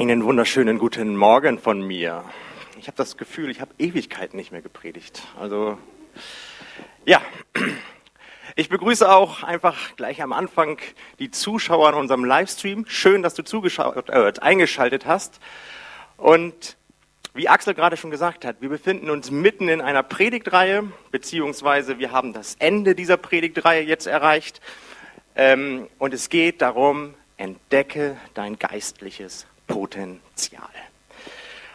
Einen wunderschönen guten Morgen von mir. Ich habe das Gefühl, ich habe Ewigkeiten nicht mehr gepredigt. Also ja, ich begrüße auch einfach gleich am Anfang die Zuschauer an unserem Livestream. Schön, dass du zugeschaut, äh, eingeschaltet hast. Und wie Axel gerade schon gesagt hat, wir befinden uns mitten in einer Predigtreihe, beziehungsweise wir haben das Ende dieser Predigtreihe jetzt erreicht. Ähm, und es geht darum, entdecke dein geistliches Potenzial.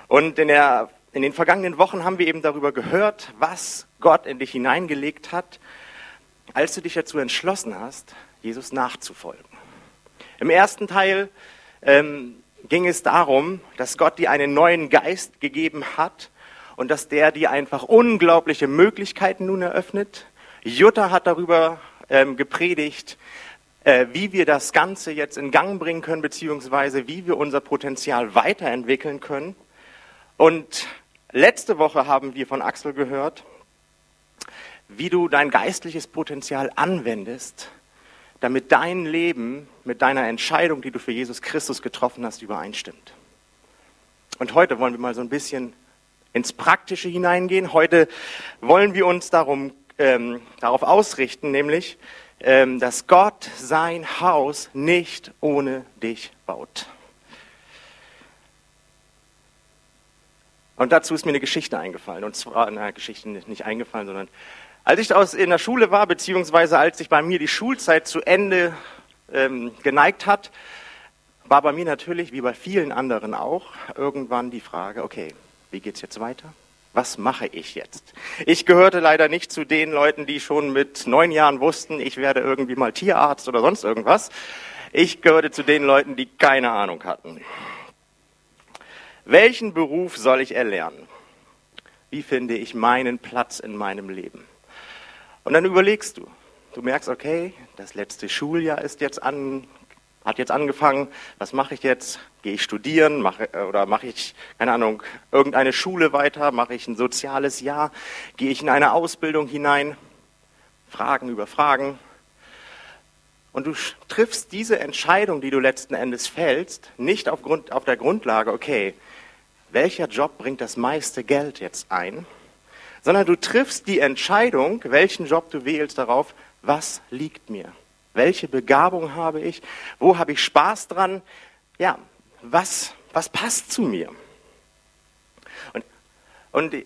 Und in, der, in den vergangenen Wochen haben wir eben darüber gehört, was Gott in dich hineingelegt hat, als du dich dazu entschlossen hast, Jesus nachzufolgen. Im ersten Teil ähm, ging es darum, dass Gott dir einen neuen Geist gegeben hat und dass der dir einfach unglaubliche Möglichkeiten nun eröffnet. Jutta hat darüber ähm, gepredigt, wie wir das Ganze jetzt in Gang bringen können, beziehungsweise wie wir unser Potenzial weiterentwickeln können. Und letzte Woche haben wir von Axel gehört, wie du dein geistliches Potenzial anwendest, damit dein Leben mit deiner Entscheidung, die du für Jesus Christus getroffen hast, übereinstimmt. Und heute wollen wir mal so ein bisschen ins Praktische hineingehen. Heute wollen wir uns darum, ähm, darauf ausrichten, nämlich dass Gott sein Haus nicht ohne dich baut. Und dazu ist mir eine Geschichte eingefallen. Und zwar eine Geschichte nicht eingefallen, sondern als ich aus, in der Schule war, beziehungsweise als sich bei mir die Schulzeit zu Ende ähm, geneigt hat, war bei mir natürlich, wie bei vielen anderen auch, irgendwann die Frage, okay, wie geht's jetzt weiter? Was mache ich jetzt? Ich gehörte leider nicht zu den Leuten, die schon mit neun Jahren wussten, ich werde irgendwie mal Tierarzt oder sonst irgendwas. Ich gehörte zu den Leuten, die keine Ahnung hatten. Welchen Beruf soll ich erlernen? Wie finde ich meinen Platz in meinem Leben? Und dann überlegst du. Du merkst, okay, das letzte Schuljahr ist jetzt an, hat jetzt angefangen, was mache ich jetzt? Gehe ich studieren mache, äh, oder mache ich, keine Ahnung, irgendeine Schule weiter? Mache ich ein soziales Jahr? Gehe ich in eine Ausbildung hinein? Fragen über Fragen. Und du triffst diese Entscheidung, die du letzten Endes fällst, nicht auf, Grund, auf der Grundlage, okay, welcher Job bringt das meiste Geld jetzt ein, sondern du triffst die Entscheidung, welchen Job du wählst, darauf, was liegt mir? Welche Begabung habe ich? Wo habe ich Spaß dran? Ja, was, was passt zu mir? Und, und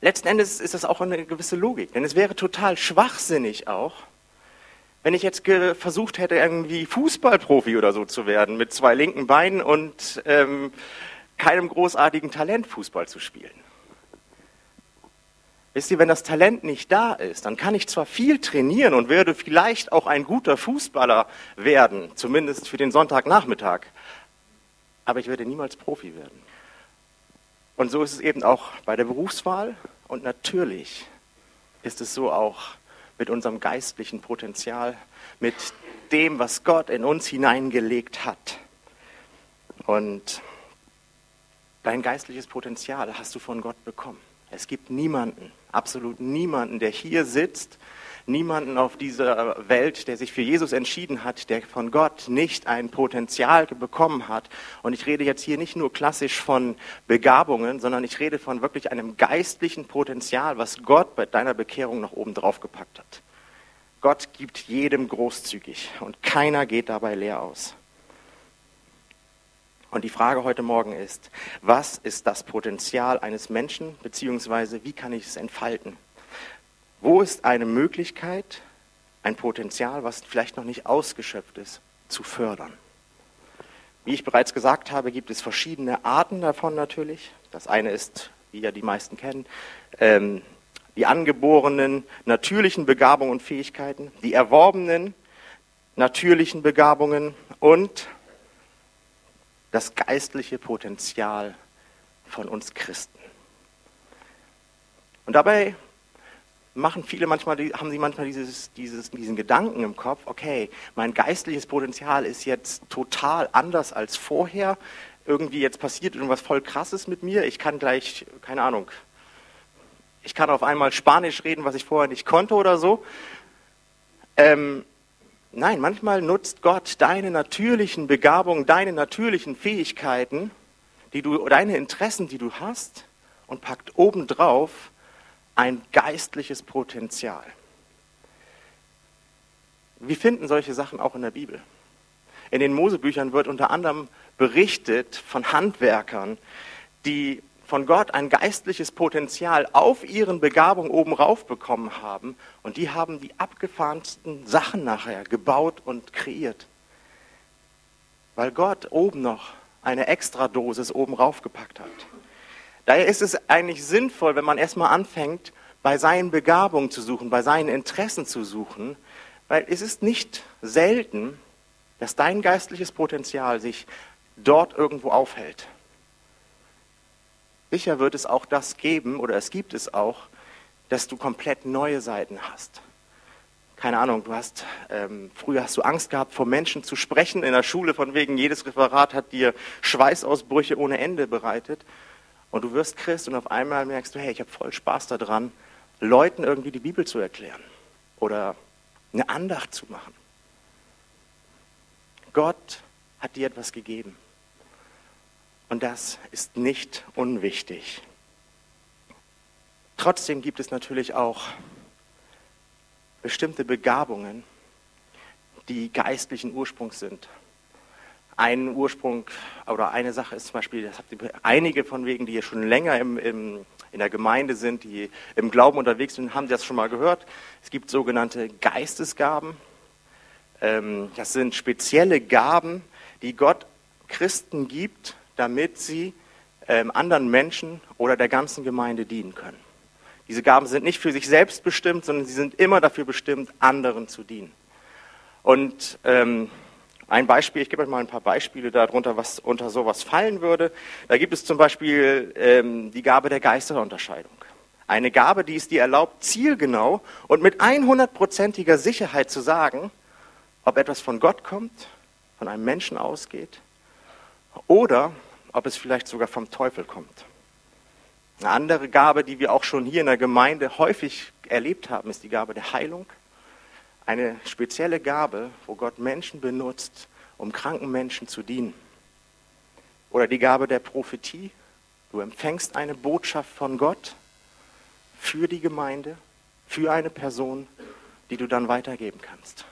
letzten Endes ist das auch eine gewisse Logik, denn es wäre total schwachsinnig auch, wenn ich jetzt versucht hätte, irgendwie Fußballprofi oder so zu werden, mit zwei linken Beinen und ähm, keinem großartigen Talent Fußball zu spielen. Wisst ihr, wenn das Talent nicht da ist, dann kann ich zwar viel trainieren und werde vielleicht auch ein guter Fußballer werden, zumindest für den Sonntagnachmittag, aber ich werde niemals Profi werden. Und so ist es eben auch bei der Berufswahl und natürlich ist es so auch mit unserem geistlichen Potenzial, mit dem, was Gott in uns hineingelegt hat. Und dein geistliches Potenzial hast du von Gott bekommen. Es gibt niemanden, absolut niemanden, der hier sitzt, niemanden auf dieser Welt, der sich für Jesus entschieden hat, der von Gott nicht ein Potenzial bekommen hat. Und ich rede jetzt hier nicht nur klassisch von Begabungen, sondern ich rede von wirklich einem geistlichen Potenzial, was Gott bei deiner Bekehrung noch oben drauf gepackt hat. Gott gibt jedem großzügig und keiner geht dabei leer aus. Und die Frage heute Morgen ist, was ist das Potenzial eines Menschen, beziehungsweise wie kann ich es entfalten? Wo ist eine Möglichkeit, ein Potenzial, was vielleicht noch nicht ausgeschöpft ist, zu fördern? Wie ich bereits gesagt habe, gibt es verschiedene Arten davon natürlich. Das eine ist, wie ja die meisten kennen, ähm, die angeborenen natürlichen Begabungen und Fähigkeiten, die erworbenen natürlichen Begabungen und das geistliche Potenzial von uns Christen. Und dabei machen viele manchmal, haben sie manchmal dieses, dieses, diesen Gedanken im Kopf, okay, mein geistliches Potenzial ist jetzt total anders als vorher. Irgendwie jetzt passiert irgendwas voll krasses mit mir. Ich kann gleich, keine Ahnung, ich kann auf einmal Spanisch reden, was ich vorher nicht konnte oder so. Ähm, Nein, manchmal nutzt Gott deine natürlichen Begabungen, deine natürlichen Fähigkeiten, die du, deine Interessen, die du hast, und packt obendrauf ein geistliches Potenzial. Wir finden solche Sachen auch in der Bibel. In den Mosebüchern wird unter anderem berichtet von Handwerkern, die von Gott ein geistliches Potenzial auf ihren Begabungen oben rauf bekommen haben und die haben die abgefahrensten Sachen nachher gebaut und kreiert. Weil Gott oben noch eine Extradosis oben raufgepackt hat. Daher ist es eigentlich sinnvoll, wenn man erstmal anfängt, bei seinen Begabungen zu suchen, bei seinen Interessen zu suchen, weil es ist nicht selten, dass dein geistliches Potenzial sich dort irgendwo aufhält. Sicher wird es auch das geben, oder es gibt es auch, dass du komplett neue Seiten hast. Keine Ahnung, du hast, ähm, früher hast du Angst gehabt, vor Menschen zu sprechen in der Schule, von wegen jedes Referat hat dir Schweißausbrüche ohne Ende bereitet. Und du wirst Christ und auf einmal merkst du, hey, ich habe voll Spaß daran, Leuten irgendwie die Bibel zu erklären oder eine Andacht zu machen. Gott hat dir etwas gegeben. Und das ist nicht unwichtig. Trotzdem gibt es natürlich auch bestimmte Begabungen, die geistlichen Ursprungs sind. Ein Ursprung oder eine Sache ist zum Beispiel, das habt ihr einige von wegen, die hier schon länger im, im, in der Gemeinde sind, die im Glauben unterwegs sind, haben das schon mal gehört. Es gibt sogenannte Geistesgaben. Ähm, das sind spezielle Gaben, die Gott Christen gibt, damit sie ähm, anderen Menschen oder der ganzen Gemeinde dienen können. Diese Gaben sind nicht für sich selbst bestimmt, sondern sie sind immer dafür bestimmt, anderen zu dienen. Und ähm, ein Beispiel, ich gebe euch mal ein paar Beispiele darunter, was unter sowas fallen würde. Da gibt es zum Beispiel ähm, die Gabe der Geisterunterscheidung. Eine Gabe, die es dir erlaubt, zielgenau und mit 100%iger Sicherheit zu sagen, ob etwas von Gott kommt, von einem Menschen ausgeht oder ob es vielleicht sogar vom Teufel kommt. Eine andere Gabe, die wir auch schon hier in der Gemeinde häufig erlebt haben, ist die Gabe der Heilung. Eine spezielle Gabe, wo Gott Menschen benutzt, um kranken Menschen zu dienen. Oder die Gabe der Prophetie. Du empfängst eine Botschaft von Gott für die Gemeinde, für eine Person, die du dann weitergeben kannst.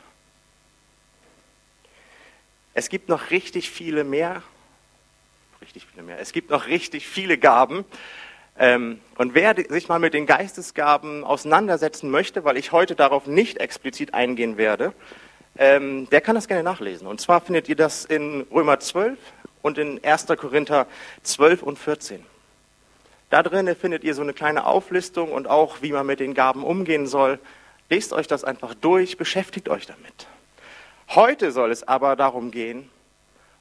Es gibt noch richtig viele mehr richtig viele mehr. Es gibt noch richtig viele Gaben. Ähm, und wer sich mal mit den Geistesgaben auseinandersetzen möchte, weil ich heute darauf nicht explizit eingehen werde, ähm, der kann das gerne nachlesen. Und zwar findet ihr das in Römer 12 und in 1. Korinther 12 und 14. Da drin findet ihr so eine kleine Auflistung und auch, wie man mit den Gaben umgehen soll. Lest euch das einfach durch, beschäftigt euch damit. Heute soll es aber darum gehen,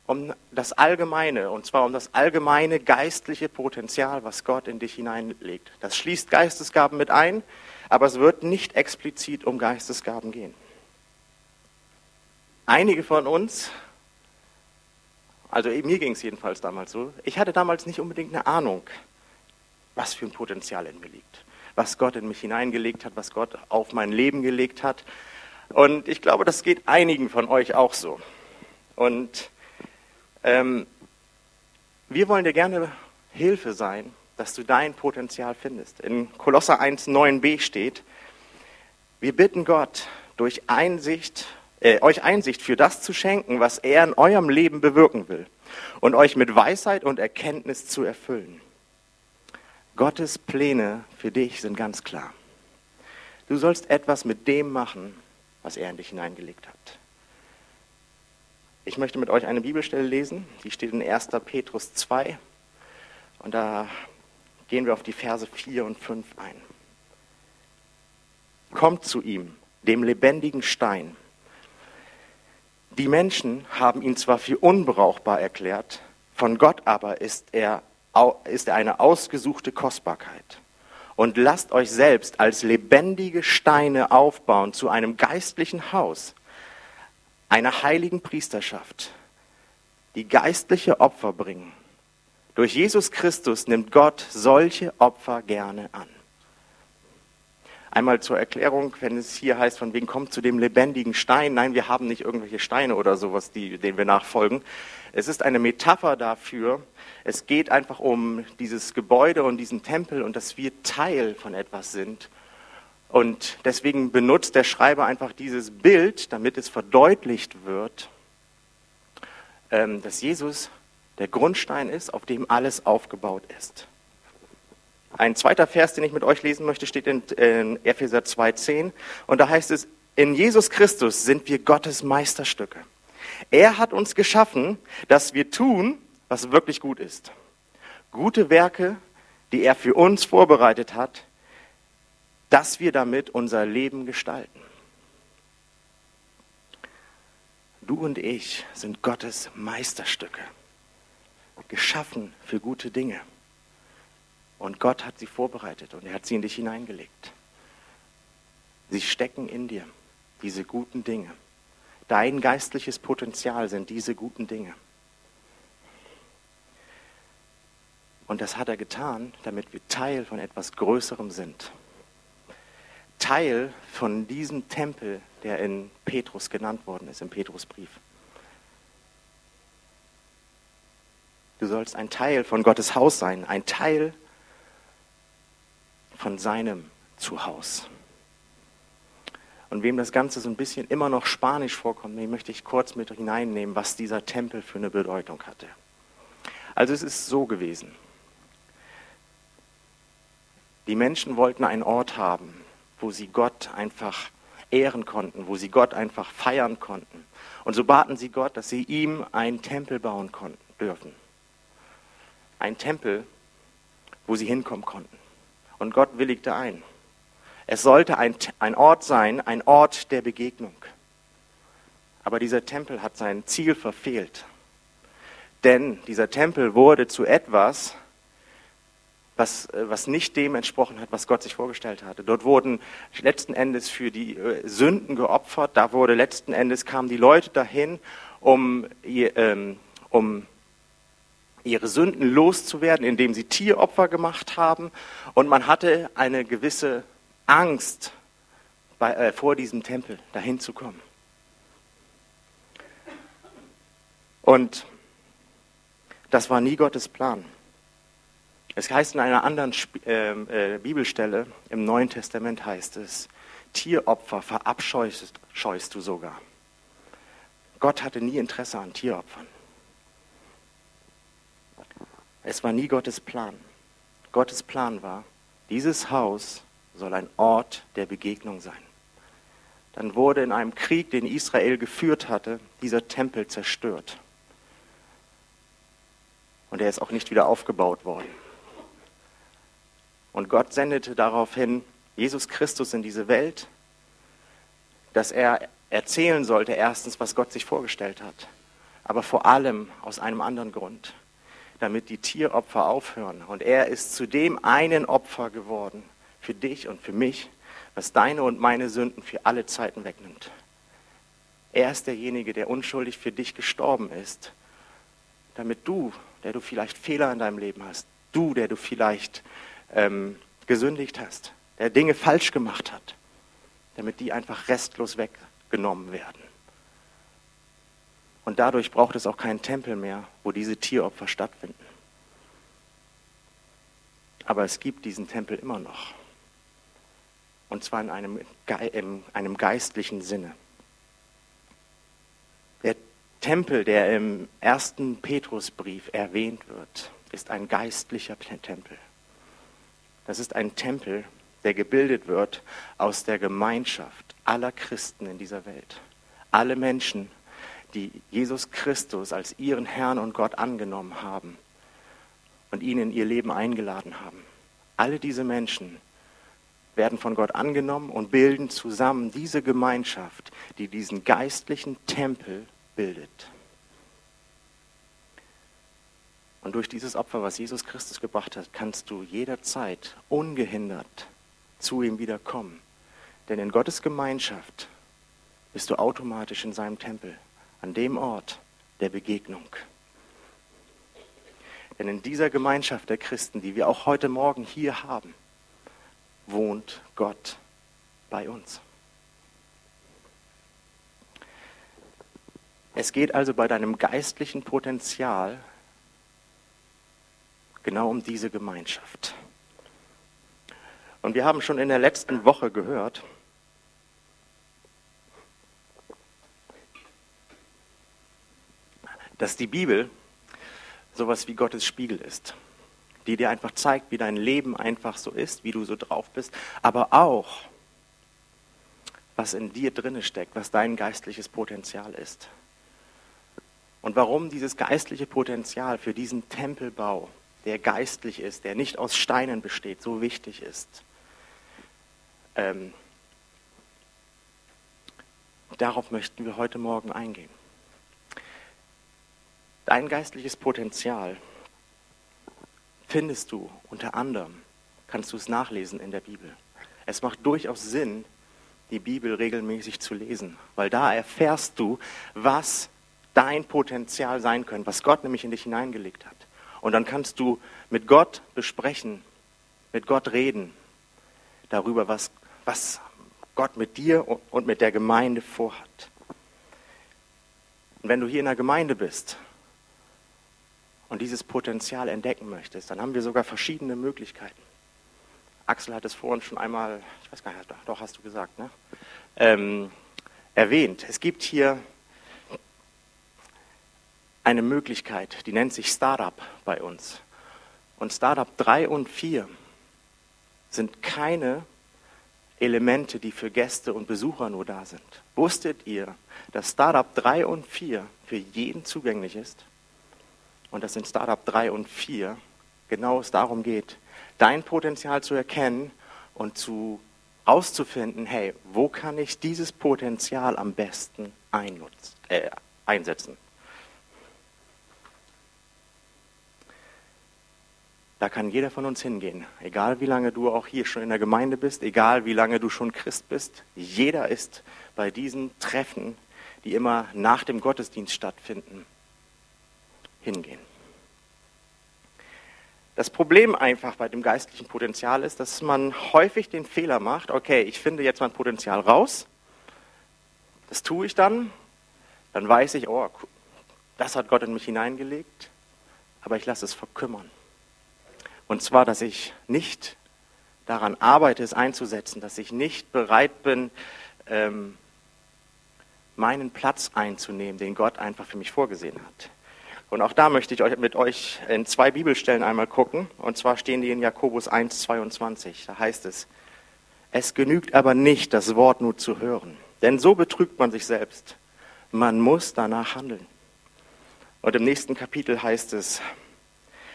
um das Allgemeine, und zwar um das allgemeine geistliche Potenzial, was Gott in dich hineinlegt. Das schließt Geistesgaben mit ein, aber es wird nicht explizit um Geistesgaben gehen. Einige von uns, also mir ging es jedenfalls damals so, ich hatte damals nicht unbedingt eine Ahnung, was für ein Potenzial in mir liegt, was Gott in mich hineingelegt hat, was Gott auf mein Leben gelegt hat. Und ich glaube, das geht einigen von euch auch so. Und ähm, wir wollen dir gerne Hilfe sein, dass du dein Potenzial findest. In Kolosser 1, 9b steht, wir bitten Gott, durch Einsicht, äh, euch Einsicht für das zu schenken, was er in eurem Leben bewirken will und euch mit Weisheit und Erkenntnis zu erfüllen. Gottes Pläne für dich sind ganz klar. Du sollst etwas mit dem machen, was er in dich hineingelegt hat. Ich möchte mit euch eine Bibelstelle lesen, die steht in 1. Petrus 2 und da gehen wir auf die Verse 4 und 5 ein. Kommt zu ihm, dem lebendigen Stein. Die Menschen haben ihn zwar für unbrauchbar erklärt, von Gott aber ist er, ist er eine ausgesuchte Kostbarkeit. Und lasst euch selbst als lebendige Steine aufbauen zu einem geistlichen Haus, einer heiligen Priesterschaft, die geistliche Opfer bringen. Durch Jesus Christus nimmt Gott solche Opfer gerne an. Einmal zur Erklärung, wenn es hier heißt, von wegen kommt zu dem lebendigen Stein. Nein, wir haben nicht irgendwelche Steine oder sowas, die, denen wir nachfolgen. Es ist eine Metapher dafür. Es geht einfach um dieses Gebäude und diesen Tempel und dass wir Teil von etwas sind. Und deswegen benutzt der Schreiber einfach dieses Bild, damit es verdeutlicht wird, ähm, dass Jesus der Grundstein ist, auf dem alles aufgebaut ist. Ein zweiter Vers, den ich mit euch lesen möchte, steht in, in Epheser 2,10. Und da heißt es, in Jesus Christus sind wir Gottes Meisterstücke. Er hat uns geschaffen, dass wir tun, was wirklich gut ist. Gute Werke, die er für uns vorbereitet hat, dass wir damit unser Leben gestalten. Du und ich sind Gottes Meisterstücke, geschaffen für gute Dinge. Und Gott hat sie vorbereitet und er hat sie in dich hineingelegt. Sie stecken in dir, diese guten Dinge. Dein geistliches Potenzial sind diese guten Dinge. Und das hat er getan, damit wir Teil von etwas Größerem sind. Teil von diesem Tempel, der in Petrus genannt worden ist, im Petrusbrief. Du sollst ein Teil von Gottes Haus sein, ein Teil von seinem Zuhause. Und wem das Ganze so ein bisschen immer noch spanisch vorkommt, den möchte ich kurz mit hineinnehmen, was dieser Tempel für eine Bedeutung hatte. Also es ist so gewesen. Die Menschen wollten einen Ort haben, wo sie Gott einfach ehren konnten, wo sie Gott einfach feiern konnten. Und so baten sie Gott, dass sie ihm einen Tempel bauen konnten, dürfen. Ein Tempel, wo sie hinkommen konnten. Und Gott willigte ein. Es sollte ein, ein Ort sein, ein Ort der Begegnung. Aber dieser Tempel hat sein Ziel verfehlt. Denn dieser Tempel wurde zu etwas, was, was nicht dem entsprochen hat, was Gott sich vorgestellt hatte. Dort wurden letzten Endes für die äh, Sünden geopfert. Da wurde letzten Endes kamen die Leute dahin, um, ähm, um ihre Sünden loszuwerden, indem sie Tieropfer gemacht haben. Und man hatte eine gewisse Angst bei, äh, vor diesem Tempel dahin zu kommen. Und das war nie Gottes Plan. Es heißt in einer anderen ähm, äh, Bibelstelle im Neuen Testament heißt es, Tieropfer verabscheust du sogar. Gott hatte nie Interesse an Tieropfern. Es war nie Gottes Plan. Gottes Plan war, dieses Haus soll ein Ort der Begegnung sein. Dann wurde in einem Krieg, den Israel geführt hatte, dieser Tempel zerstört. Und er ist auch nicht wieder aufgebaut worden. Und Gott sendete daraufhin Jesus Christus in diese Welt, dass er erzählen sollte, erstens, was Gott sich vorgestellt hat, aber vor allem aus einem anderen Grund damit die Tieropfer aufhören. Und er ist zu dem einen Opfer geworden, für dich und für mich, was deine und meine Sünden für alle Zeiten wegnimmt. Er ist derjenige, der unschuldig für dich gestorben ist, damit du, der du vielleicht Fehler in deinem Leben hast, du, der du vielleicht ähm, gesündigt hast, der Dinge falsch gemacht hat, damit die einfach restlos weggenommen werden. Und dadurch braucht es auch keinen Tempel mehr, wo diese Tieropfer stattfinden. Aber es gibt diesen Tempel immer noch. Und zwar in einem, in einem geistlichen Sinne. Der Tempel, der im ersten Petrusbrief erwähnt wird, ist ein geistlicher Tempel. Das ist ein Tempel, der gebildet wird aus der Gemeinschaft aller Christen in dieser Welt. Alle Menschen, die Jesus Christus als ihren Herrn und Gott angenommen haben und ihn in ihr Leben eingeladen haben. Alle diese Menschen werden von Gott angenommen und bilden zusammen diese Gemeinschaft, die diesen geistlichen Tempel bildet. Und durch dieses Opfer, was Jesus Christus gebracht hat, kannst du jederzeit ungehindert zu ihm wiederkommen. Denn in Gottes Gemeinschaft bist du automatisch in seinem Tempel an dem Ort der Begegnung. Denn in dieser Gemeinschaft der Christen, die wir auch heute Morgen hier haben, wohnt Gott bei uns. Es geht also bei deinem geistlichen Potenzial genau um diese Gemeinschaft. Und wir haben schon in der letzten Woche gehört, dass die Bibel sowas wie Gottes Spiegel ist, die dir einfach zeigt, wie dein Leben einfach so ist, wie du so drauf bist, aber auch, was in dir drinne steckt, was dein geistliches Potenzial ist. Und warum dieses geistliche Potenzial für diesen Tempelbau, der geistlich ist, der nicht aus Steinen besteht, so wichtig ist. Ähm, darauf möchten wir heute Morgen eingehen. Dein geistliches Potenzial findest du unter anderem, kannst du es nachlesen in der Bibel. Es macht durchaus Sinn, die Bibel regelmäßig zu lesen, weil da erfährst du, was dein Potenzial sein könnte, was Gott nämlich in dich hineingelegt hat. Und dann kannst du mit Gott besprechen, mit Gott reden darüber, was, was Gott mit dir und mit der Gemeinde vorhat. Und wenn du hier in der Gemeinde bist und dieses Potenzial entdecken möchtest, dann haben wir sogar verschiedene Möglichkeiten. Axel hat es vorhin schon einmal, ich weiß gar nicht, doch hast du gesagt, ne? ähm, erwähnt. Es gibt hier eine Möglichkeit, die nennt sich Startup bei uns. Und Startup 3 und 4 sind keine Elemente, die für Gäste und Besucher nur da sind. Wusstet ihr, dass Startup 3 und 4 für jeden zugänglich ist? Und dass in Startup 3 und 4 genau es darum geht, dein Potenzial zu erkennen und zu auszufinden, hey, wo kann ich dieses Potenzial am besten äh, einsetzen? Da kann jeder von uns hingehen. Egal wie lange du auch hier schon in der Gemeinde bist, egal wie lange du schon Christ bist. Jeder ist bei diesen Treffen, die immer nach dem Gottesdienst stattfinden, hingehen. Das Problem einfach bei dem geistlichen Potenzial ist, dass man häufig den Fehler macht, okay, ich finde jetzt mein Potenzial raus, das tue ich dann, dann weiß ich, oh, das hat Gott in mich hineingelegt, aber ich lasse es verkümmern. Und zwar, dass ich nicht daran arbeite, es einzusetzen, dass ich nicht bereit bin, ähm, meinen Platz einzunehmen, den Gott einfach für mich vorgesehen hat. Und auch da möchte ich mit euch in zwei Bibelstellen einmal gucken. Und zwar stehen die in Jakobus 1, 22. Da heißt es, es genügt aber nicht, das Wort nur zu hören. Denn so betrügt man sich selbst. Man muss danach handeln. Und im nächsten Kapitel heißt es,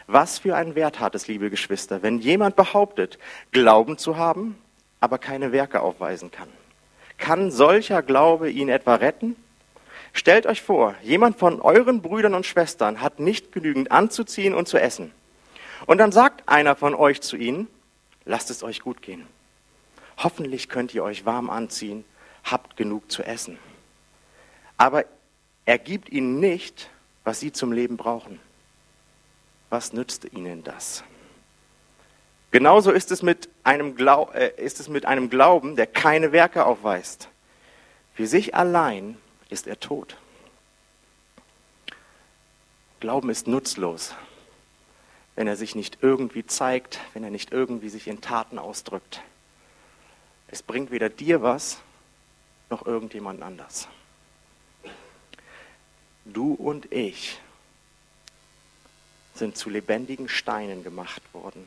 was für einen Wert hat es, liebe Geschwister, wenn jemand behauptet, Glauben zu haben, aber keine Werke aufweisen kann? Kann solcher Glaube ihn etwa retten? Stellt euch vor, jemand von euren Brüdern und Schwestern hat nicht genügend anzuziehen und zu essen. Und dann sagt einer von euch zu ihnen, lasst es euch gut gehen. Hoffentlich könnt ihr euch warm anziehen, habt genug zu essen. Aber er gibt ihnen nicht, was sie zum Leben brauchen was nützt ihnen das? Genauso ist es, mit einem Glau äh, ist es mit einem Glauben, der keine Werke aufweist. Für sich allein ist er tot. Glauben ist nutzlos, wenn er sich nicht irgendwie zeigt, wenn er nicht irgendwie sich in Taten ausdrückt. Es bringt weder dir was, noch irgendjemand anders. Du und ich sind zu lebendigen Steinen gemacht worden,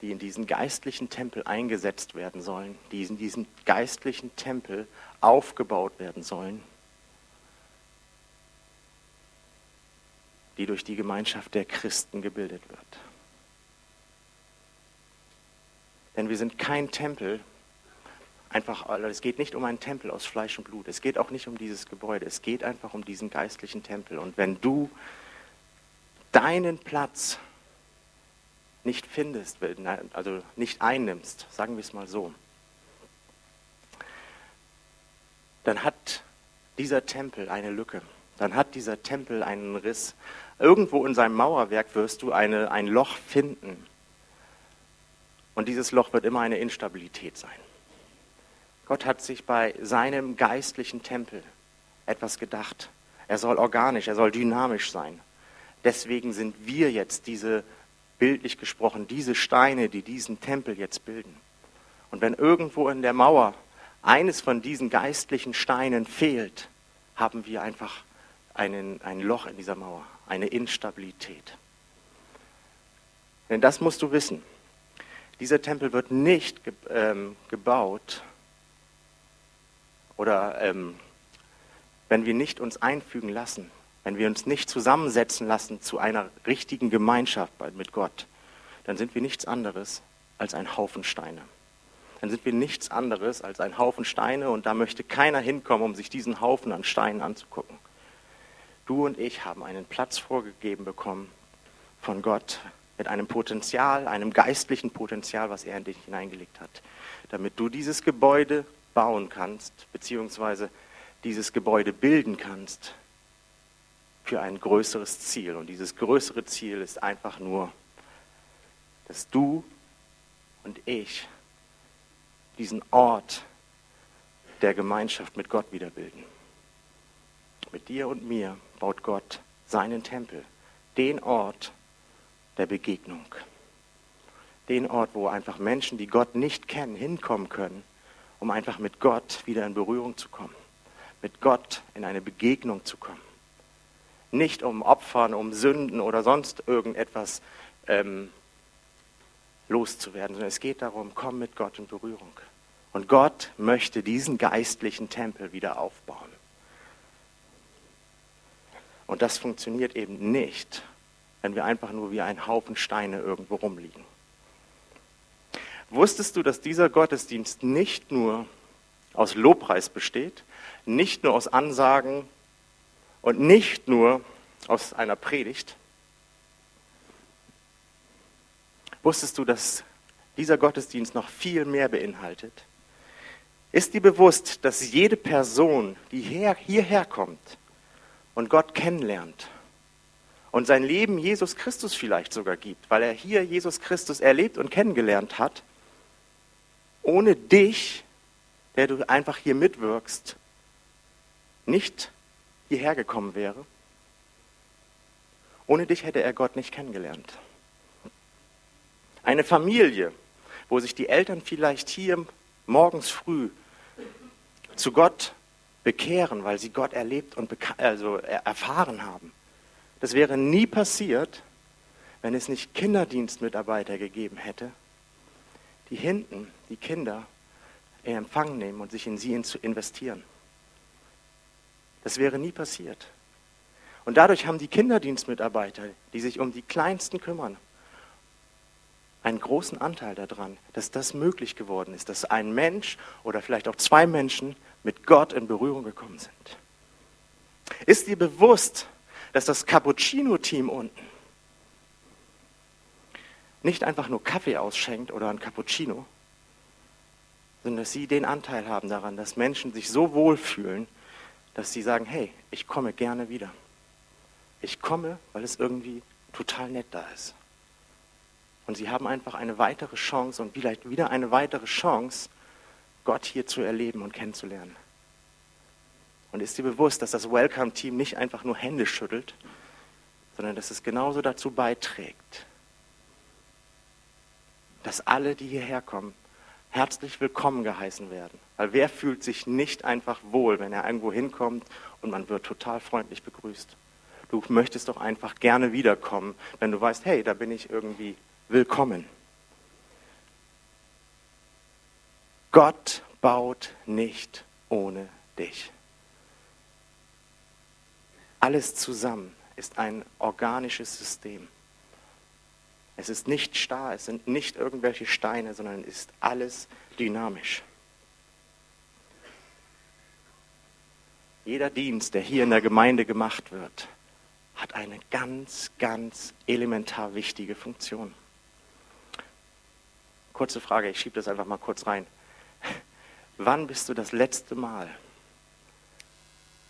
die in diesen geistlichen Tempel eingesetzt werden sollen, die in diesem geistlichen Tempel aufgebaut werden sollen, die durch die Gemeinschaft der Christen gebildet wird. Denn wir sind kein Tempel, einfach, also es geht nicht um einen Tempel aus Fleisch und Blut, es geht auch nicht um dieses Gebäude, es geht einfach um diesen geistlichen Tempel. Und wenn du deinen Platz nicht findest, also nicht einnimmst, sagen wir es mal so, dann hat dieser Tempel eine Lücke, dann hat dieser Tempel einen Riss. Irgendwo in seinem Mauerwerk wirst du eine, ein Loch finden. Und dieses Loch wird immer eine Instabilität sein. Gott hat sich bei seinem geistlichen Tempel etwas gedacht. Er soll organisch, er soll dynamisch sein. Deswegen sind wir jetzt diese, bildlich gesprochen, diese Steine, die diesen Tempel jetzt bilden. Und wenn irgendwo in der Mauer eines von diesen geistlichen Steinen fehlt, haben wir einfach einen, ein Loch in dieser Mauer, eine Instabilität. Denn das musst du wissen. Dieser Tempel wird nicht ge ähm, gebaut oder ähm, wenn wir nicht uns einfügen lassen, wenn wir uns nicht zusammensetzen lassen zu einer richtigen Gemeinschaft mit Gott, dann sind wir nichts anderes als ein Haufen Steine. Dann sind wir nichts anderes als ein Haufen Steine und da möchte keiner hinkommen, um sich diesen Haufen an Steinen anzugucken. Du und ich haben einen Platz vorgegeben bekommen von Gott mit einem Potenzial, einem geistlichen Potenzial, was er in dich hineingelegt hat, damit du dieses Gebäude bauen kannst, beziehungsweise dieses Gebäude bilden kannst, für ein größeres Ziel. Und dieses größere Ziel ist einfach nur, dass du und ich diesen Ort der Gemeinschaft mit Gott wiederbilden. Mit dir und mir baut Gott seinen Tempel, den Ort der Begegnung. Den Ort, wo einfach Menschen, die Gott nicht kennen, hinkommen können, um einfach mit Gott wieder in Berührung zu kommen, mit Gott in eine Begegnung zu kommen nicht um Opfern, um Sünden oder sonst irgendetwas ähm, loszuwerden, sondern es geht darum, komm mit Gott in Berührung. Und Gott möchte diesen geistlichen Tempel wieder aufbauen. Und das funktioniert eben nicht, wenn wir einfach nur wie ein Haufen Steine irgendwo rumliegen. Wusstest du, dass dieser Gottesdienst nicht nur aus Lobpreis besteht, nicht nur aus Ansagen und nicht nur aus einer Predigt. Wusstest du, dass dieser Gottesdienst noch viel mehr beinhaltet? Ist dir bewusst, dass jede Person, die hierher kommt und Gott kennenlernt und sein Leben Jesus Christus vielleicht sogar gibt, weil er hier Jesus Christus erlebt und kennengelernt hat, ohne dich, der du einfach hier mitwirkst, nicht hierher gekommen wäre? Ohne dich hätte er Gott nicht kennengelernt. Eine Familie, wo sich die Eltern vielleicht hier morgens früh zu Gott bekehren, weil sie Gott erlebt und also erfahren haben. Das wäre nie passiert, wenn es nicht Kinderdienstmitarbeiter gegeben hätte, die hinten die Kinder in Empfang nehmen und sich in sie investieren. Das wäre nie passiert. Und dadurch haben die Kinderdienstmitarbeiter, die sich um die Kleinsten kümmern, einen großen Anteil daran, dass das möglich geworden ist, dass ein Mensch oder vielleicht auch zwei Menschen mit Gott in Berührung gekommen sind. Ist dir bewusst, dass das Cappuccino-Team unten nicht einfach nur Kaffee ausschenkt oder ein Cappuccino, sondern dass sie den Anteil haben daran, dass Menschen sich so wohlfühlen, dass sie sagen, hey, ich komme gerne wieder. Ich komme, weil es irgendwie total nett da ist. Und sie haben einfach eine weitere Chance und vielleicht wieder eine weitere Chance, Gott hier zu erleben und kennenzulernen. Und ist dir bewusst, dass das Welcome-Team nicht einfach nur Hände schüttelt, sondern dass es genauso dazu beiträgt, dass alle, die hierher kommen, herzlich willkommen geheißen werden. Weil wer fühlt sich nicht einfach wohl, wenn er irgendwo hinkommt und man wird total freundlich begrüßt? Du möchtest doch einfach gerne wiederkommen, wenn du weißt, hey, da bin ich irgendwie willkommen. Gott baut nicht ohne dich. Alles zusammen ist ein organisches System. Es ist nicht starr, es sind nicht irgendwelche Steine, sondern es ist alles dynamisch. Jeder Dienst, der hier in der Gemeinde gemacht wird, hat eine ganz, ganz elementar wichtige Funktion. Kurze Frage, ich schiebe das einfach mal kurz rein. Wann bist du das letzte Mal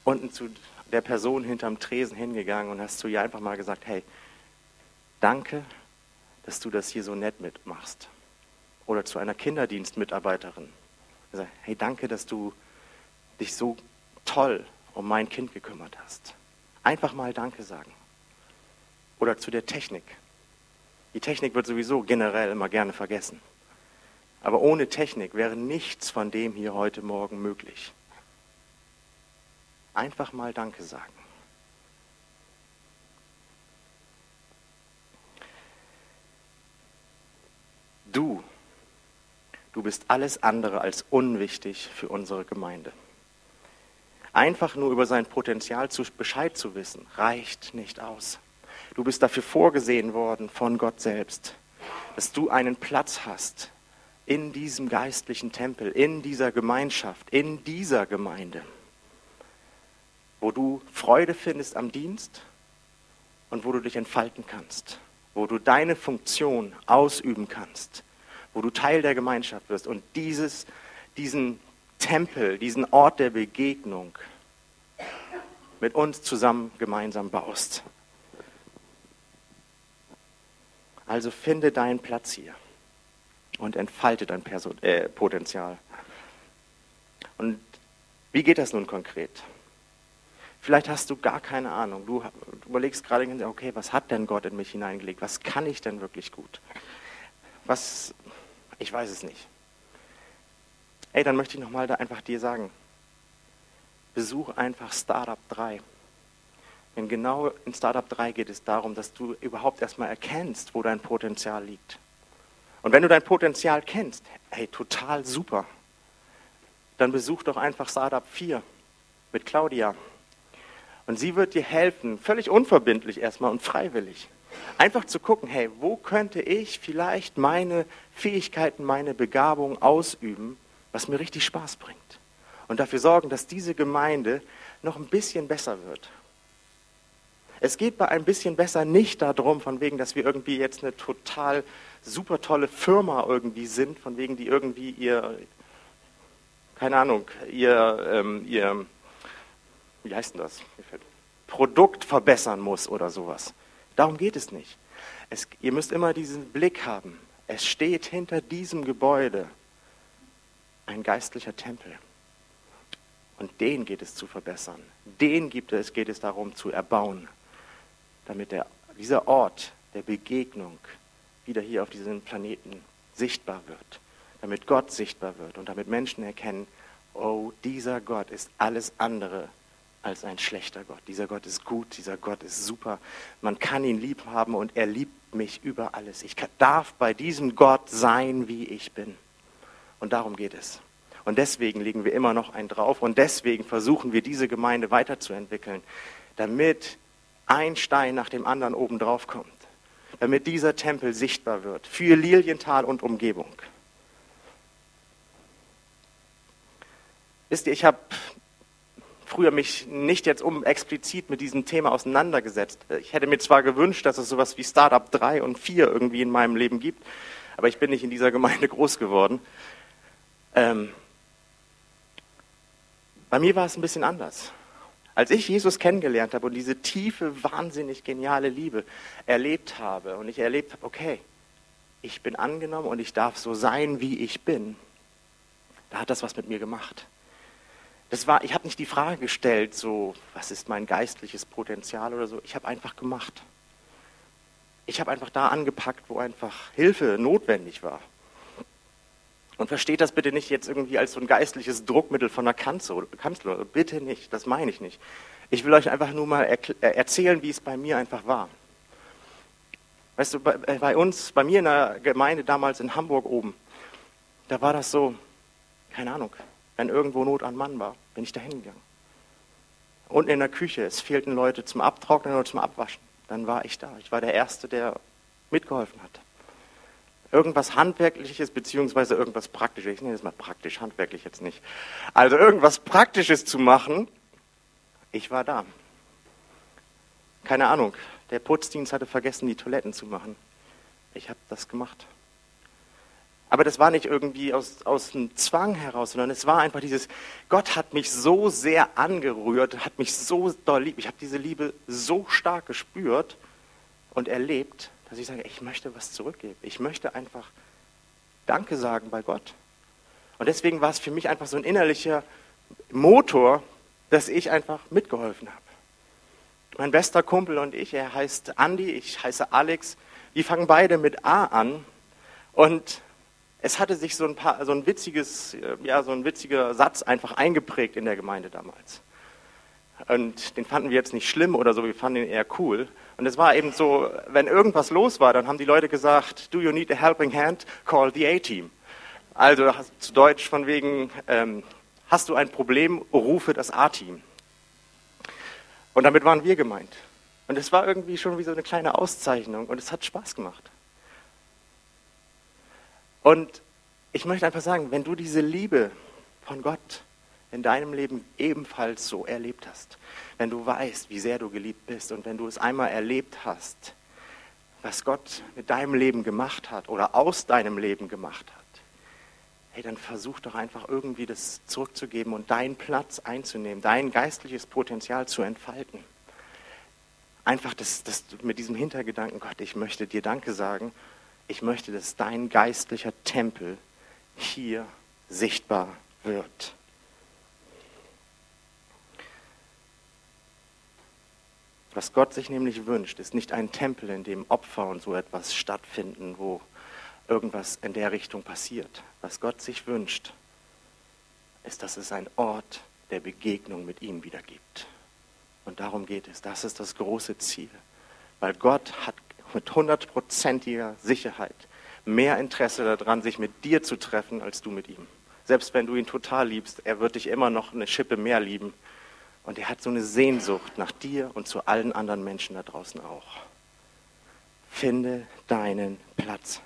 unten zu der Person hinterm Tresen hingegangen und hast zu ihr einfach mal gesagt, hey, danke, dass du das hier so nett mitmachst. Oder zu einer Kinderdienstmitarbeiterin. Sag, hey, danke, dass du dich so toll um mein Kind gekümmert hast. Einfach mal Danke sagen. Oder zu der Technik. Die Technik wird sowieso generell immer gerne vergessen. Aber ohne Technik wäre nichts von dem hier heute Morgen möglich. Einfach mal Danke sagen. Du, du bist alles andere als unwichtig für unsere Gemeinde. Einfach nur über sein Potenzial zu Bescheid zu wissen, reicht nicht aus. Du bist dafür vorgesehen worden von Gott selbst, dass du einen Platz hast in diesem geistlichen Tempel, in dieser Gemeinschaft, in dieser Gemeinde, wo du Freude findest am Dienst und wo du dich entfalten kannst, wo du deine Funktion ausüben kannst, wo du Teil der Gemeinschaft wirst und dieses, diesen Tempel, diesen Ort der Begegnung mit uns zusammen gemeinsam baust. Also finde deinen Platz hier und entfalte dein Person äh, Potenzial. Und wie geht das nun konkret? Vielleicht hast du gar keine Ahnung. Du, überlegst gerade, okay, was hat denn Gott in mich hineingelegt? Was kann ich denn wirklich gut? Was, ich weiß es nicht. Ey, dann möchte ich nochmal da einfach dir sagen, besuch einfach Startup 3. Denn genau in Startup 3 geht es darum, dass du überhaupt erstmal erkennst, wo dein Potenzial liegt. Und wenn du dein Potenzial kennst, hey, total super, dann besuch doch einfach Startup 4 mit Claudia. Und sie wird dir helfen, völlig unverbindlich erstmal und freiwillig. Einfach zu gucken, hey, wo könnte ich vielleicht meine Fähigkeiten, meine Begabung ausüben, was mir richtig Spaß bringt. Und dafür sorgen, dass diese Gemeinde noch ein bisschen besser wird. Es geht bei ein bisschen besser nicht darum, von wegen, dass wir irgendwie jetzt eine total super tolle Firma irgendwie sind, von wegen, die irgendwie ihr, keine Ahnung, ihr, ähm, ihr wie heißt denn das? Produkt verbessern muss oder sowas. Darum geht es nicht. Es, ihr müsst immer diesen Blick haben. Es steht hinter diesem Gebäude ein geistlicher Tempel. Und den geht es zu verbessern. Den gibt es, geht es darum zu erbauen, damit der, dieser Ort der Begegnung wieder hier auf diesem Planeten sichtbar wird. Damit Gott sichtbar wird und damit Menschen erkennen, oh, dieser Gott ist alles andere als ein schlechter Gott. Dieser Gott ist gut, dieser Gott ist super. Man kann ihn lieb haben und er liebt mich über alles. Ich darf bei diesem Gott sein, wie ich bin. Und darum geht es. Und deswegen legen wir immer noch einen drauf und deswegen versuchen wir diese Gemeinde weiterzuentwickeln, damit ein Stein nach dem anderen oben drauf kommt, damit dieser Tempel sichtbar wird für Lilienthal und Umgebung. Wisst ihr, ich habe früher mich nicht jetzt um explizit mit diesem Thema auseinandergesetzt. Ich hätte mir zwar gewünscht, dass es sowas wie Startup 3 und 4 irgendwie in meinem Leben gibt, aber ich bin nicht in dieser Gemeinde groß geworden. Ähm, bei mir war es ein bisschen anders. Als ich Jesus kennengelernt habe und diese tiefe, wahnsinnig geniale Liebe erlebt habe und ich erlebt habe, okay, ich bin angenommen und ich darf so sein, wie ich bin, da hat das was mit mir gemacht. Das war, ich habe nicht die Frage gestellt, so, was ist mein geistliches Potenzial oder so. Ich habe einfach gemacht. Ich habe einfach da angepackt, wo einfach Hilfe notwendig war. Und versteht das bitte nicht jetzt irgendwie als so ein geistliches Druckmittel von der Kanzler. Bitte nicht, das meine ich nicht. Ich will euch einfach nur mal äh, erzählen, wie es bei mir einfach war. Weißt du, bei, äh, bei uns, bei mir in der Gemeinde damals in Hamburg oben, da war das so, keine Ahnung, wenn irgendwo Not an Mann war, bin ich da hingegangen. Unten in der Küche, es fehlten Leute zum Abtrocknen oder zum Abwaschen. Dann war ich da. Ich war der Erste, der mitgeholfen hat. Irgendwas Handwerkliches beziehungsweise irgendwas Praktisches, ich nenne es mal praktisch, handwerklich jetzt nicht. Also irgendwas Praktisches zu machen, ich war da. Keine Ahnung, der Putzdienst hatte vergessen, die Toiletten zu machen. Ich habe das gemacht. Aber das war nicht irgendwie aus, aus dem Zwang heraus, sondern es war einfach dieses, Gott hat mich so sehr angerührt, hat mich so doll lieb. Ich habe diese Liebe so stark gespürt und erlebt, dass ich sage, ich möchte was zurückgeben. Ich möchte einfach Danke sagen bei Gott. Und deswegen war es für mich einfach so ein innerlicher Motor, dass ich einfach mitgeholfen habe. Mein bester Kumpel und ich, er heißt Andy, ich heiße Alex, wir fangen beide mit A an und es hatte sich so ein, paar, so ein witziges, ja, so ein witziger Satz einfach eingeprägt in der Gemeinde damals. Und den fanden wir jetzt nicht schlimm oder so, wir fanden ihn eher cool. Und es war eben so, wenn irgendwas los war, dann haben die Leute gesagt, do you need a helping hand? Call the A-Team. Also zu Deutsch von wegen, ähm, hast du ein Problem, rufe das A-Team. Und damit waren wir gemeint. Und es war irgendwie schon wie so eine kleine Auszeichnung und es hat Spaß gemacht. Und ich möchte einfach sagen, wenn du diese Liebe von Gott in deinem Leben ebenfalls so erlebt hast, wenn du weißt, wie sehr du geliebt bist und wenn du es einmal erlebt hast, was Gott mit deinem Leben gemacht hat oder aus deinem Leben gemacht hat, hey, dann versuch doch einfach irgendwie das zurückzugeben und deinen Platz einzunehmen, dein geistliches Potenzial zu entfalten. Einfach das, das mit diesem Hintergedanken, Gott, ich möchte dir Danke sagen ich möchte, dass dein geistlicher Tempel hier sichtbar wird. Was Gott sich nämlich wünscht, ist nicht ein Tempel, in dem Opfer und so etwas stattfinden, wo irgendwas in der Richtung passiert. Was Gott sich wünscht, ist, dass es ein Ort der Begegnung mit ihm wieder gibt. Und darum geht es. Das ist das große Ziel. Weil Gott hat mit hundertprozentiger Sicherheit mehr Interesse daran, sich mit dir zu treffen, als du mit ihm. Selbst wenn du ihn total liebst, er wird dich immer noch eine Schippe mehr lieben. Und er hat so eine Sehnsucht nach dir und zu allen anderen Menschen da draußen auch. Finde deinen Platz.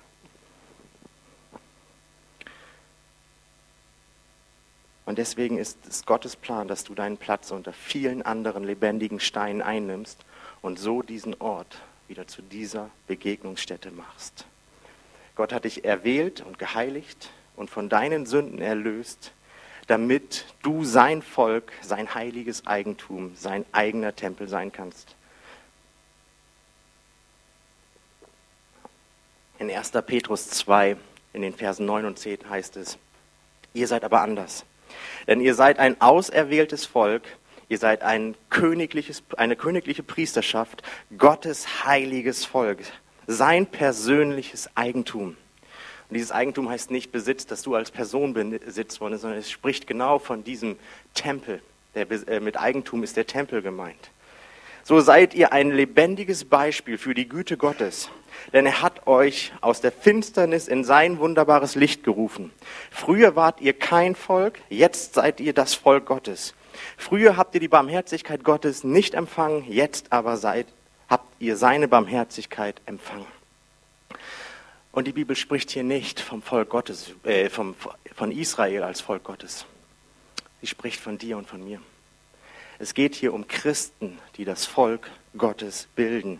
Und deswegen ist es Gottes Plan, dass du deinen Platz unter vielen anderen lebendigen Steinen einnimmst und so diesen Ort wieder zu dieser Begegnungsstätte machst. Gott hat dich erwählt und geheiligt und von deinen Sünden erlöst, damit du sein Volk, sein heiliges Eigentum, sein eigener Tempel sein kannst. In 1. Petrus 2, in den Versen 9 und 10 heißt es, ihr seid aber anders. Denn ihr seid ein auserwähltes Volk, Ihr seid ein königliches, eine königliche Priesterschaft, Gottes heiliges Volk, sein persönliches Eigentum. Und dieses Eigentum heißt nicht Besitz, dass du als Person besitzt worden, sondern es spricht genau von diesem Tempel. Der, äh, mit Eigentum ist der Tempel gemeint. So seid ihr ein lebendiges Beispiel für die Güte Gottes, denn er hat euch aus der Finsternis in sein wunderbares Licht gerufen. Früher wart ihr kein Volk, jetzt seid ihr das Volk Gottes. Früher habt ihr die Barmherzigkeit Gottes nicht empfangen, jetzt aber seid, habt ihr seine Barmherzigkeit empfangen. Und die Bibel spricht hier nicht vom Volk Gottes, äh, vom, von Israel als Volk Gottes. Sie spricht von dir und von mir. Es geht hier um Christen, die das Volk Gottes bilden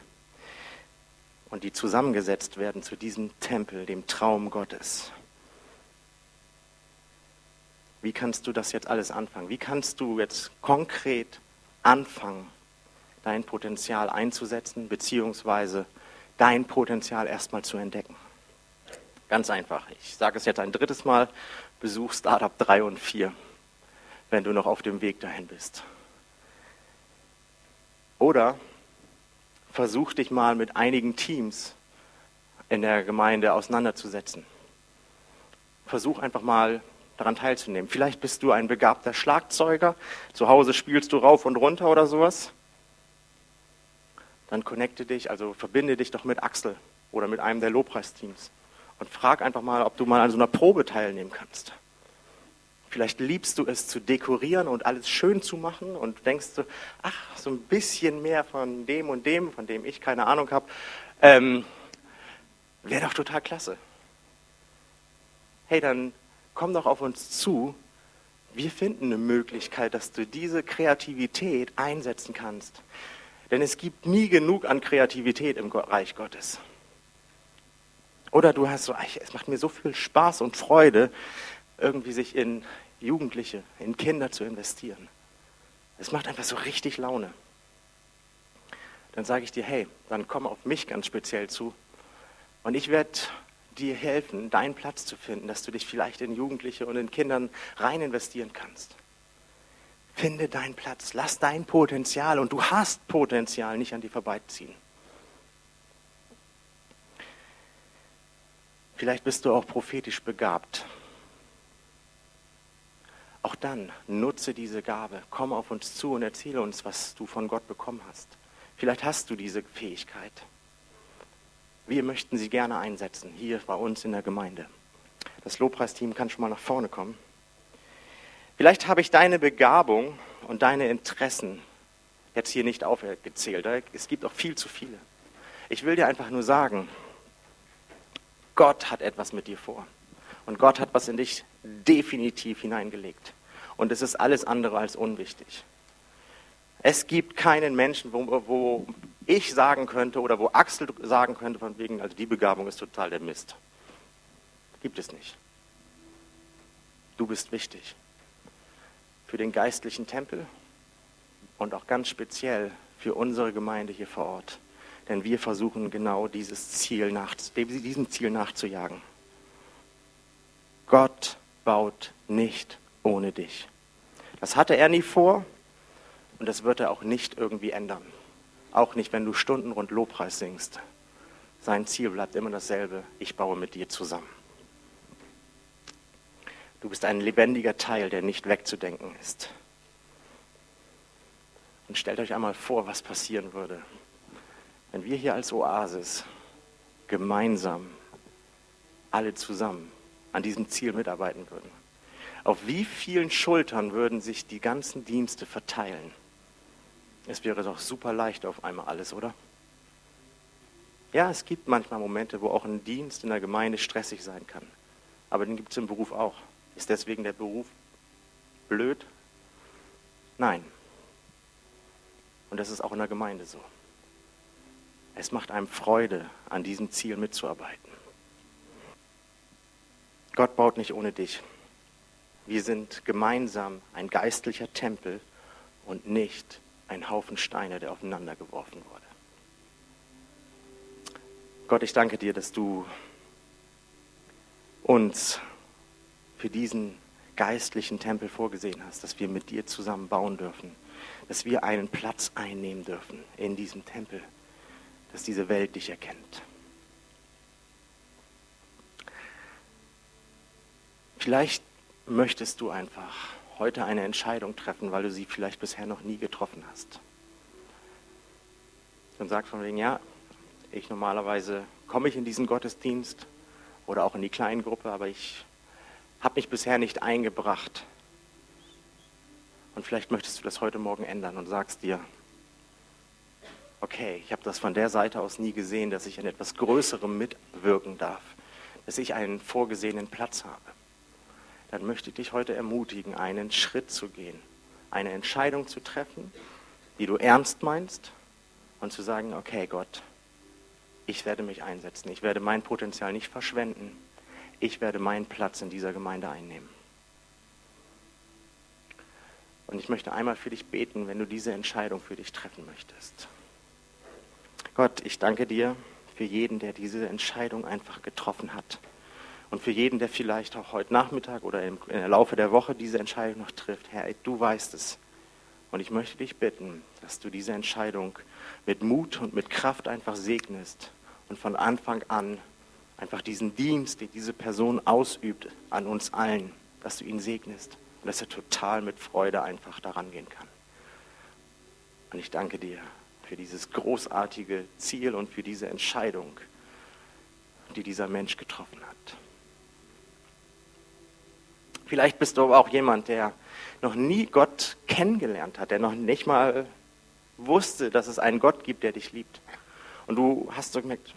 und die zusammengesetzt werden zu diesem Tempel, dem Traum Gottes. Wie kannst du das jetzt alles anfangen? Wie kannst du jetzt konkret anfangen, dein Potenzial einzusetzen, beziehungsweise dein Potenzial erstmal zu entdecken? Ganz einfach. Ich sage es jetzt ein drittes Mal. Besuch Startup 3 und 4, wenn du noch auf dem Weg dahin bist. Oder versuch dich mal mit einigen Teams in der Gemeinde auseinanderzusetzen. Versuch einfach mal daran teilzunehmen. Vielleicht bist du ein begabter Schlagzeuger, zu Hause spielst du rauf und runter oder sowas. Dann connecte dich, also verbinde dich doch mit Axel oder mit einem der Lobpreisteams und frag einfach mal, ob du mal an so einer Probe teilnehmen kannst. Vielleicht liebst du es zu dekorieren und alles schön zu machen und denkst du, ach, so ein bisschen mehr von dem und dem, von dem ich keine Ahnung habe, ähm, wäre doch total klasse. Hey, dann komm doch auf uns zu. Wir finden eine Möglichkeit, dass du diese Kreativität einsetzen kannst. Denn es gibt nie genug an Kreativität im Reich Gottes. Oder du hast so, es macht mir so viel Spaß und Freude, irgendwie sich in Jugendliche, in Kinder zu investieren. Es macht einfach so richtig Laune. Dann sage ich dir, hey, dann komm auf mich ganz speziell zu. Und ich werde dir helfen, deinen Platz zu finden, dass du dich vielleicht in Jugendliche und in Kindern rein investieren kannst. Finde deinen Platz, lass dein Potenzial und du hast Potenzial nicht an dir vorbeiziehen. Vielleicht bist du auch prophetisch begabt. Auch dann nutze diese Gabe, komm auf uns zu und erzähle uns, was du von Gott bekommen hast. Vielleicht hast du diese Fähigkeit. Wir möchten sie gerne einsetzen, hier bei uns in der Gemeinde. Das Lobpreisteam kann schon mal nach vorne kommen. Vielleicht habe ich deine Begabung und deine Interessen jetzt hier nicht aufgezählt. Es gibt auch viel zu viele. Ich will dir einfach nur sagen, Gott hat etwas mit dir vor. Und Gott hat was in dich definitiv hineingelegt. Und es ist alles andere als unwichtig. Es gibt keinen Menschen, wo, wo, ich sagen könnte oder wo Axel sagen könnte, von wegen, also die Begabung ist total der Mist. Gibt es nicht. Du bist wichtig für den geistlichen Tempel und auch ganz speziell für unsere Gemeinde hier vor Ort. Denn wir versuchen genau dieses Ziel nach, diesem Ziel nachzujagen. Gott baut nicht ohne dich. Das hatte er nie vor und das wird er auch nicht irgendwie ändern. Auch nicht, wenn du Stunden rund Lobpreis singst. Sein Ziel bleibt immer dasselbe. Ich baue mit dir zusammen. Du bist ein lebendiger Teil, der nicht wegzudenken ist. Und stellt euch einmal vor, was passieren würde, wenn wir hier als Oasis gemeinsam, alle zusammen an diesem Ziel mitarbeiten würden. Auf wie vielen Schultern würden sich die ganzen Dienste verteilen? Es wäre doch super leicht auf einmal alles, oder? Ja, es gibt manchmal Momente, wo auch ein Dienst in der Gemeinde stressig sein kann. Aber den gibt es im Beruf auch. Ist deswegen der Beruf blöd? Nein. Und das ist auch in der Gemeinde so. Es macht einem Freude, an diesem Ziel mitzuarbeiten. Gott baut nicht ohne dich. Wir sind gemeinsam ein geistlicher Tempel und nicht ein Haufen Steine, der aufeinander geworfen wurde. Gott, ich danke dir, dass du uns für diesen geistlichen Tempel vorgesehen hast, dass wir mit dir zusammen bauen dürfen, dass wir einen Platz einnehmen dürfen in diesem Tempel, dass diese Welt dich erkennt. Vielleicht möchtest du einfach heute eine Entscheidung treffen, weil du sie vielleicht bisher noch nie getroffen hast. Und sagst von wegen, ja, ich normalerweise komme ich in diesen Gottesdienst oder auch in die Kleingruppe, aber ich habe mich bisher nicht eingebracht. Und vielleicht möchtest du das heute Morgen ändern und sagst dir, okay, ich habe das von der Seite aus nie gesehen, dass ich an etwas Größerem mitwirken darf, dass ich einen vorgesehenen Platz habe. Dann möchte ich dich heute ermutigen, einen Schritt zu gehen, eine Entscheidung zu treffen, die du ernst meinst und zu sagen, okay Gott, ich werde mich einsetzen, ich werde mein Potenzial nicht verschwenden, ich werde meinen Platz in dieser Gemeinde einnehmen. Und ich möchte einmal für dich beten, wenn du diese Entscheidung für dich treffen möchtest. Gott, ich danke dir für jeden, der diese Entscheidung einfach getroffen hat. Und für jeden, der vielleicht auch heute Nachmittag oder im, Laufe der Woche diese Entscheidung noch trifft. Herr, du weißt es. Und ich möchte dich bitten, dass du diese Entscheidung mit Mut und mit Kraft einfach segnest und von Anfang an einfach diesen Dienst, den diese Person ausübt, an uns allen, dass du ihn segnest und dass er total mit Freude einfach daran gehen kann. Und ich danke dir für dieses großartige Ziel und für diese Entscheidung, die dieser Mensch getroffen hat. Vielleicht bist du aber auch jemand, der noch nie Gott kennengelernt hat, der noch nicht mal wusste, dass es einen Gott gibt, der dich liebt. Und du hast so gemerkt,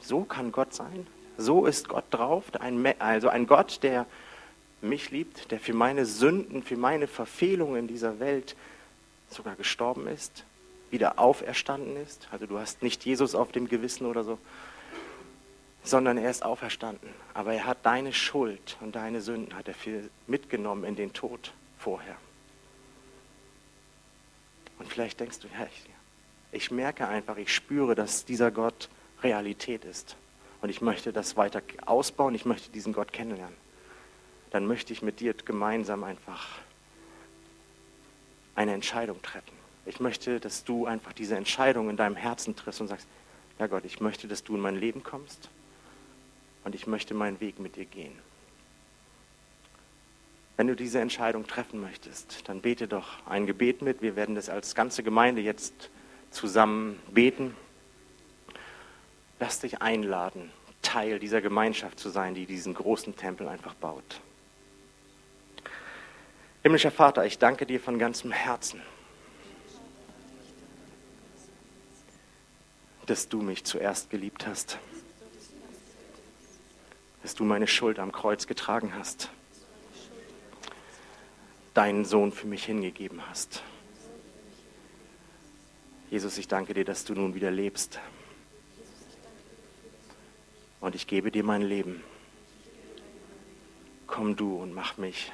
so kann Gott sein. So ist Gott drauf. also ein Gott, der mich liebt, der für meine Sünden, für meine Verfehlungen in dieser Welt sogar gestorben ist, wieder auferstanden ist. Also du hast nicht Jesus auf dem Gewissen oder so, sondern er ist auferstanden. Aber er hat deine Schuld und deine Sünden hat er mitgenommen in den Tod vorher. Und vielleicht denkst du, ja, ich, ich merke einfach, ich spüre, dass dieser Gott Realität ist. und ich möchte das weiter ausbauen, ich möchte diesen Gott kennenlernen, dann möchte ich mit dir gemeinsam einfach eine Entscheidung treffen. Ich möchte, dass du einfach diese Entscheidung in deinem Herzen triffst und sagst, ja Gott, ich möchte, dass du in mein Leben kommst und ich möchte meinen Weg mit dir gehen. Wenn du diese Entscheidung treffen möchtest, dann bete doch ein Gebet mit. Wir werden das als ganze Gemeinde jetzt zusammen beten. Lass dich einladen, Teil dieser Gemeinschaft zu sein, die diesen großen Tempel einfach baut. Himmlischer Vater, ich danke dir von ganzem Herzen, dass du mich zuerst geliebt hast, dass du meine Schuld am Kreuz getragen hast, deinen Sohn für mich hingegeben hast. Jesus, ich danke dir, dass du nun wieder lebst. Und ich gebe dir mein Leben. Komm du und mach mich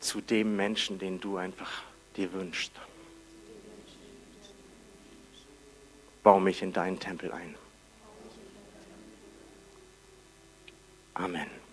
zu dem Menschen, den du einfach dir wünschst. Bau mich in deinen Tempel ein. Amen.